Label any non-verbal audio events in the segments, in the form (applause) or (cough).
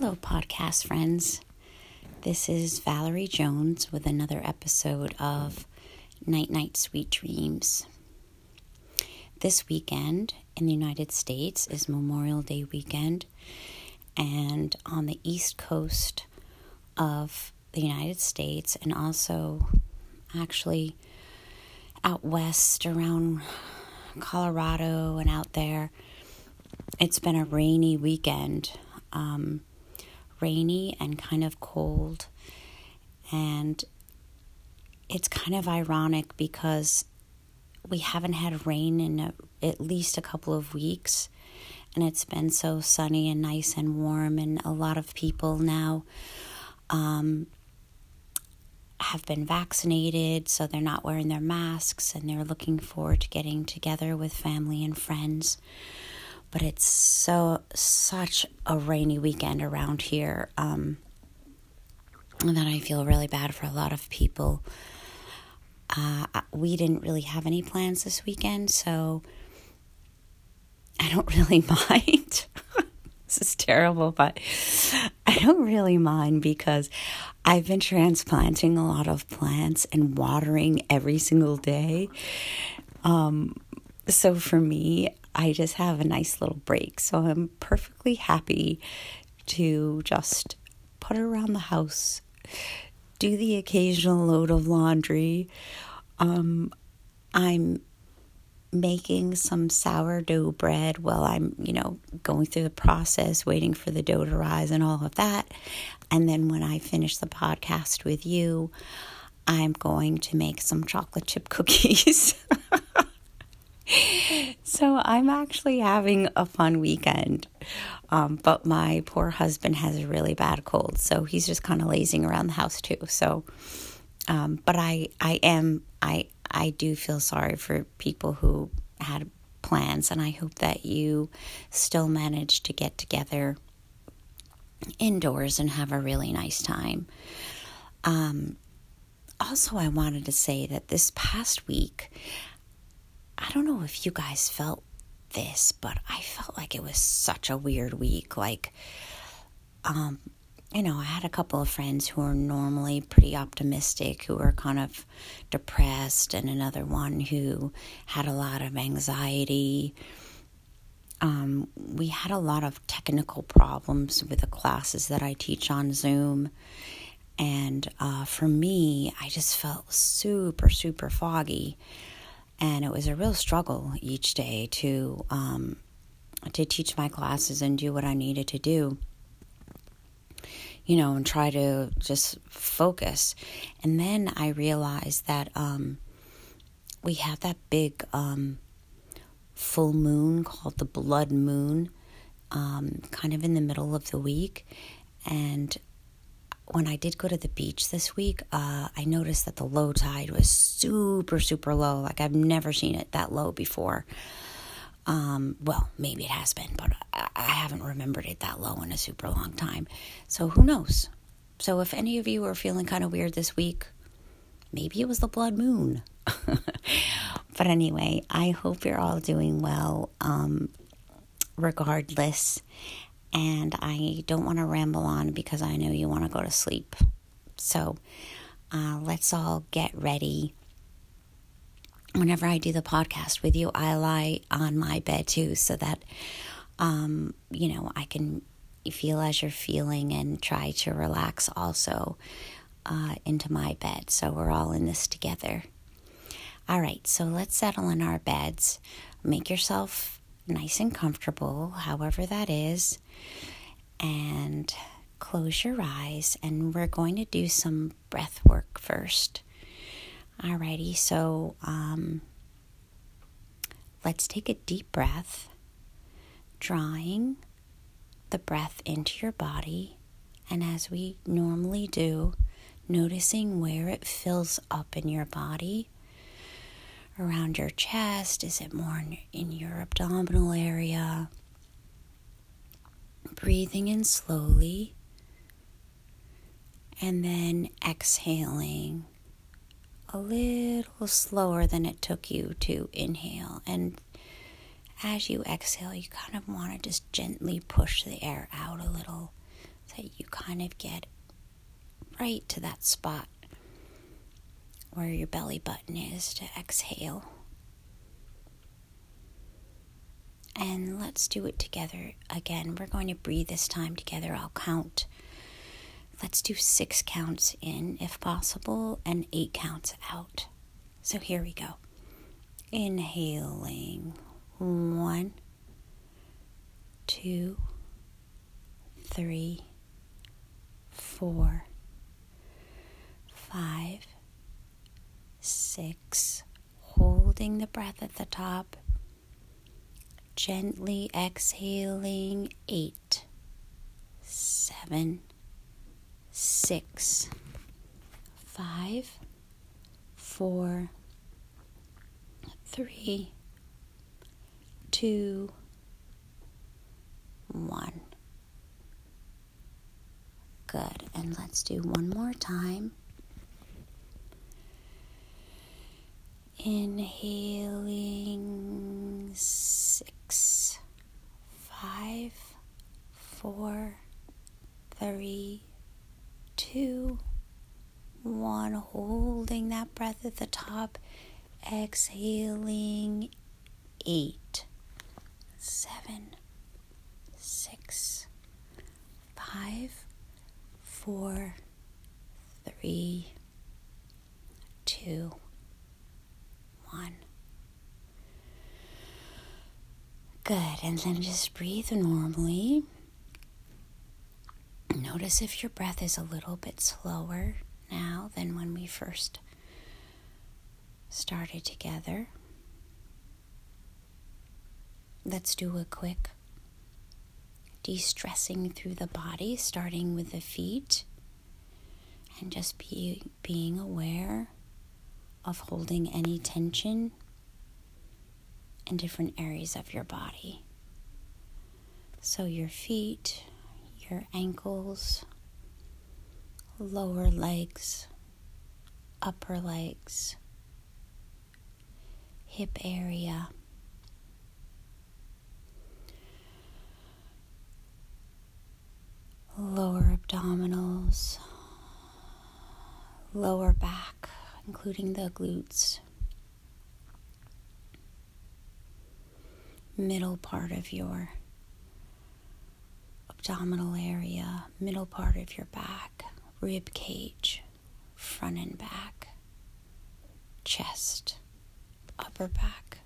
Hello, podcast friends. This is Valerie Jones with another episode of Night Night Sweet Dreams. This weekend in the United States is Memorial Day weekend, and on the east coast of the United States, and also actually out west around Colorado and out there, it's been a rainy weekend. Um, rainy and kind of cold. And it's kind of ironic because we haven't had rain in a, at least a couple of weeks. And it's been so sunny and nice and warm. And a lot of people now um, have been vaccinated, so they're not wearing their masks and they're looking forward to getting together with family and friends but it's so such a rainy weekend around here um, that I feel really bad for a lot of people. Uh, we didn't really have any plans this weekend, so I don't (laughs) really mind. (laughs) this is terrible, but I don't really mind because I've been transplanting a lot of plants and watering every single day. Um, so for me, I just have a nice little break. So I'm perfectly happy to just put around the house, do the occasional load of laundry. Um, I'm making some sourdough bread while I'm, you know, going through the process, waiting for the dough to rise and all of that. And then when I finish the podcast with you, I'm going to make some chocolate chip cookies. (laughs) (laughs) so I'm actually having a fun weekend. Um, but my poor husband has a really bad cold, so he's just kind of lazing around the house too. So, um, but I, I am, I, I do feel sorry for people who had plans, and I hope that you still manage to get together indoors and have a really nice time. Um, also, I wanted to say that this past week, I don't know if you guys felt this, but I felt like it was such a weird week. Like, um, you know, I had a couple of friends who are normally pretty optimistic, who were kind of depressed, and another one who had a lot of anxiety. Um, we had a lot of technical problems with the classes that I teach on Zoom. And uh, for me, I just felt super, super foggy and it was a real struggle each day to um, to teach my classes and do what I needed to do. You know, and try to just focus. And then I realized that um, we have that big um, full moon called the blood moon, um, kind of in the middle of the week, and when I did go to the beach this week, uh, I noticed that the low tide was super, super low. Like I've never seen it that low before. Um, well, maybe it has been, but I, haven't remembered it that low in a super long time. So who knows? So if any of you are feeling kind of weird this week, maybe it was the blood moon. (laughs) but anyway, I hope you're all doing well, um, regardless and I don't want to ramble on because I know you want to go to sleep. So uh, let's all get ready. Whenever I do the podcast with you, I lie on my bed too so that, um, you know, I can feel as you're feeling and try to relax also uh, into my bed. So we're all in this together. All right, so let's settle in our beds. Make yourself nice and comfortable, however that is, and close your eyes. And we're going to do some breath work first. Alrighty, so um, let's take a deep breath, drawing the breath into your body. And as we normally do, noticing where it fills up in your body around your chest? Is it more in, in your abdominal area? Breathing in slowly and then exhaling a little slower than it took you to inhale. And as you exhale, you kind of want to just gently push the air out a little so you kind of get right to that spot where your belly button is to exhale. And let's do it together again. We're going to breathe this time together. I'll count. Let's do six counts in if possible and eight counts out. So here we go. Inhaling one, two, three, four, five, six. Holding the breath at the top. Gently exhaling eight, seven, six, five, four, three, two, one. Good. And let's do one more time. Inhaling six, five, four, three, two, one. Holding that breath at the top. Exhaling eight, seven, six, five, four, three, two, one. Good, and then just breathe normally. Notice if your breath is a little bit slower now than when we first started together. Let's do a quick de stressing through the body, starting with the feet, and just be, being aware of holding any tension in different areas of your body. So, your feet, your ankles, lower legs, upper legs, hip area. Lower abdominals, lower back, including the glutes, middle part of your abdominal area, middle part of your back, rib cage, front and back, chest, upper back,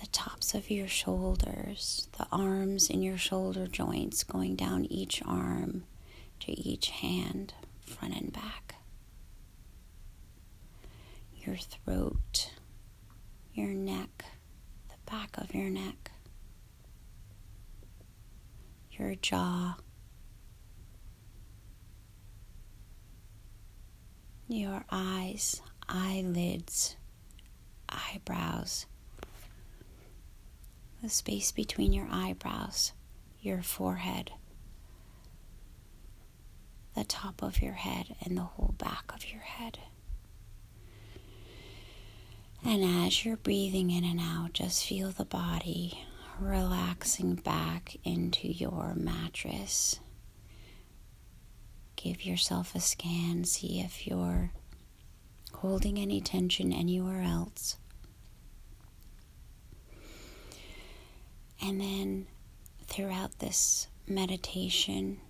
the tops of your shoulders, the arms in your shoulder joints going down each arm to each hand, front and back, your throat, your neck, the back of your neck your jaw, your eyes, eyelids, eyebrows, the space between your eyebrows, your forehead, the top of your head, and the whole back of your head. And as you're breathing in and out, just feel the body relaxing back into your mattress. Give yourself a scan, see if you're holding any tension anywhere else. And then throughout this meditation,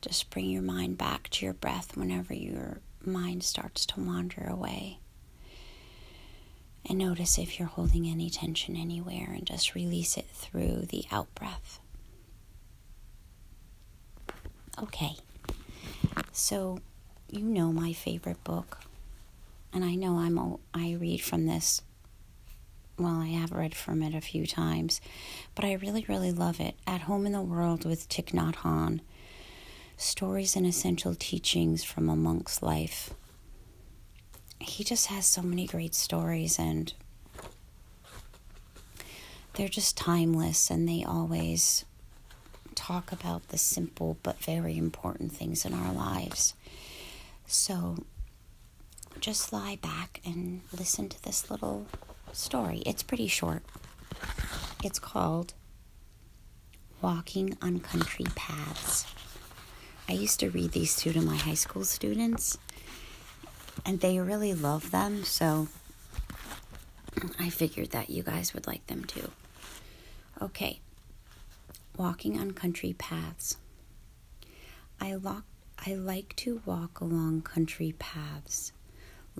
just bring your mind back to your breath whenever your mind starts to wander away. And notice if you're holding any tension anywhere and just release it through the out breath. Okay, so you know my favorite book, and I know I'm I read from this. Well, I have read from it a few times, but I really, really love it. At Home in the World with Thich Nhat Hanh Stories and Essential Teachings from a Monk's Life he just has so many great stories and they're just timeless and they always talk about the simple but very important things in our lives. So just lie back and listen to this little story. It's pretty short. It's called Walking on Country Paths. I used to read these two to my high school students, and they really love them, so I figured that you guys would like them too. Okay, walking on country paths. I, lock, I like to walk along country paths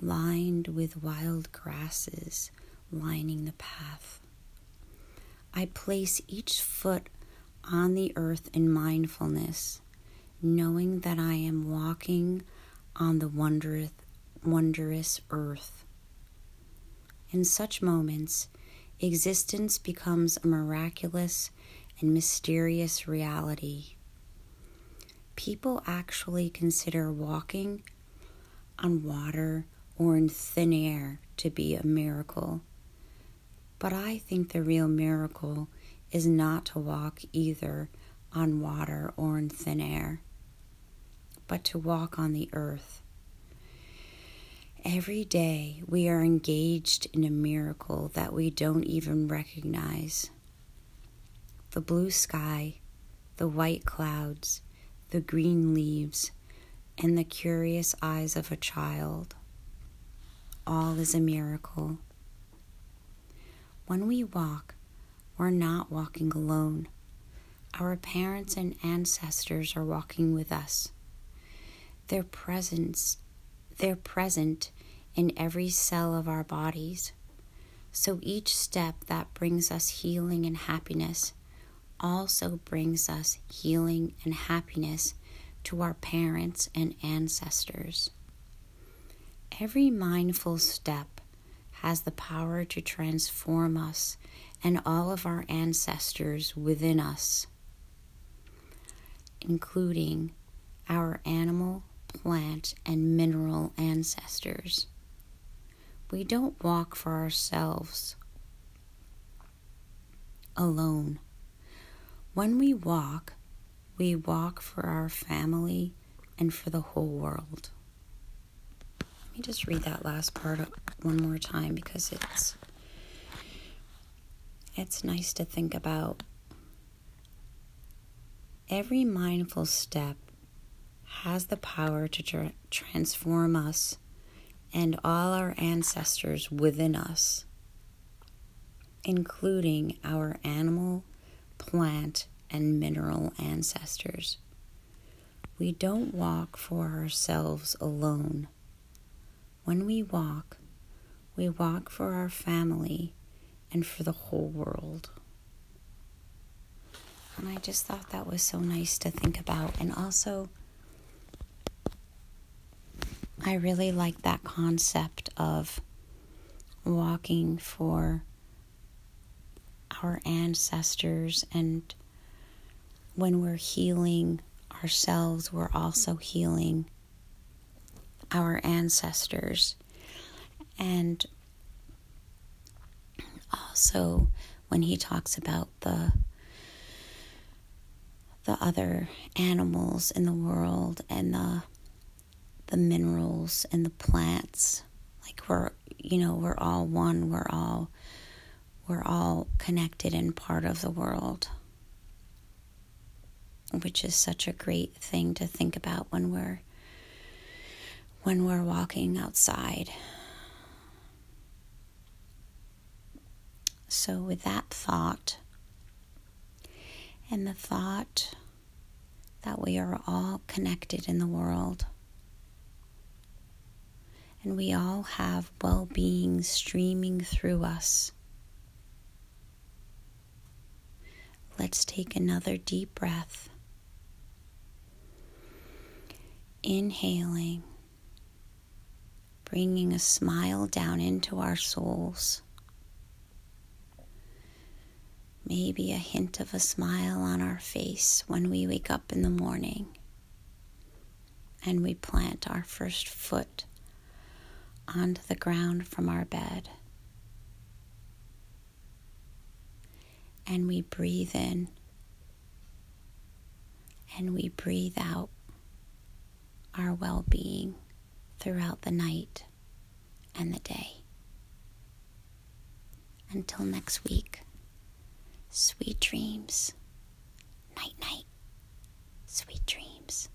lined with wild grasses lining the path. I place each foot on the earth in mindfulness, knowing that I am walking on the wondrous, wondrous earth. In such moments, existence becomes a miraculous and mysterious reality. People actually consider walking on water or in thin air to be a miracle. But I think the real miracle is not to walk either on water or in thin air, but to walk on the earth. Every day we are engaged in a miracle that we don't even recognize. The blue sky, the white clouds, the green leaves, and the curious eyes of a child. All is a miracle. When we walk, we're not walking alone. Our parents and ancestors are walking with us. Their presence, they're present in every cell of our bodies. So each step that brings us healing and happiness also brings us healing and happiness to our parents and ancestors. Every mindful step has the power to transform us and all of our ancestors within us, including our animal, plant, and mineral ancestors. We don't walk for ourselves alone. When we walk, we walk for our family and for the whole world Let me just read that last part one more time because it's it's nice to think about. Every mindful step has the power to tra- transform us and all our ancestors within us, including our animal, plant, and mineral ancestors. We don't walk for ourselves alone when we walk, we walk for our family and for the whole world. And I just thought that was so nice to think about. And also, I really like that concept of walking for our ancestors. And when we're healing ourselves, we're also healing our ancestors. And also when he talks about the the other animals in the world and the the minerals and the plants like we're you know we're all one we're all we're all connected and part of the world which is such a great thing to think about when we're when we're walking outside. So, with that thought, and the thought that we are all connected in the world, and we all have well being streaming through us. Let's take another deep breath. Inhaling bringing a smile down into our souls. Maybe a hint of a smile on our face when we wake up in the morning and we plant our first foot onto the ground from our bed. And we breathe in and we breathe out our well being throughout the night and the day. Until next week, sweet dreams. Night, night. Sweet dreams.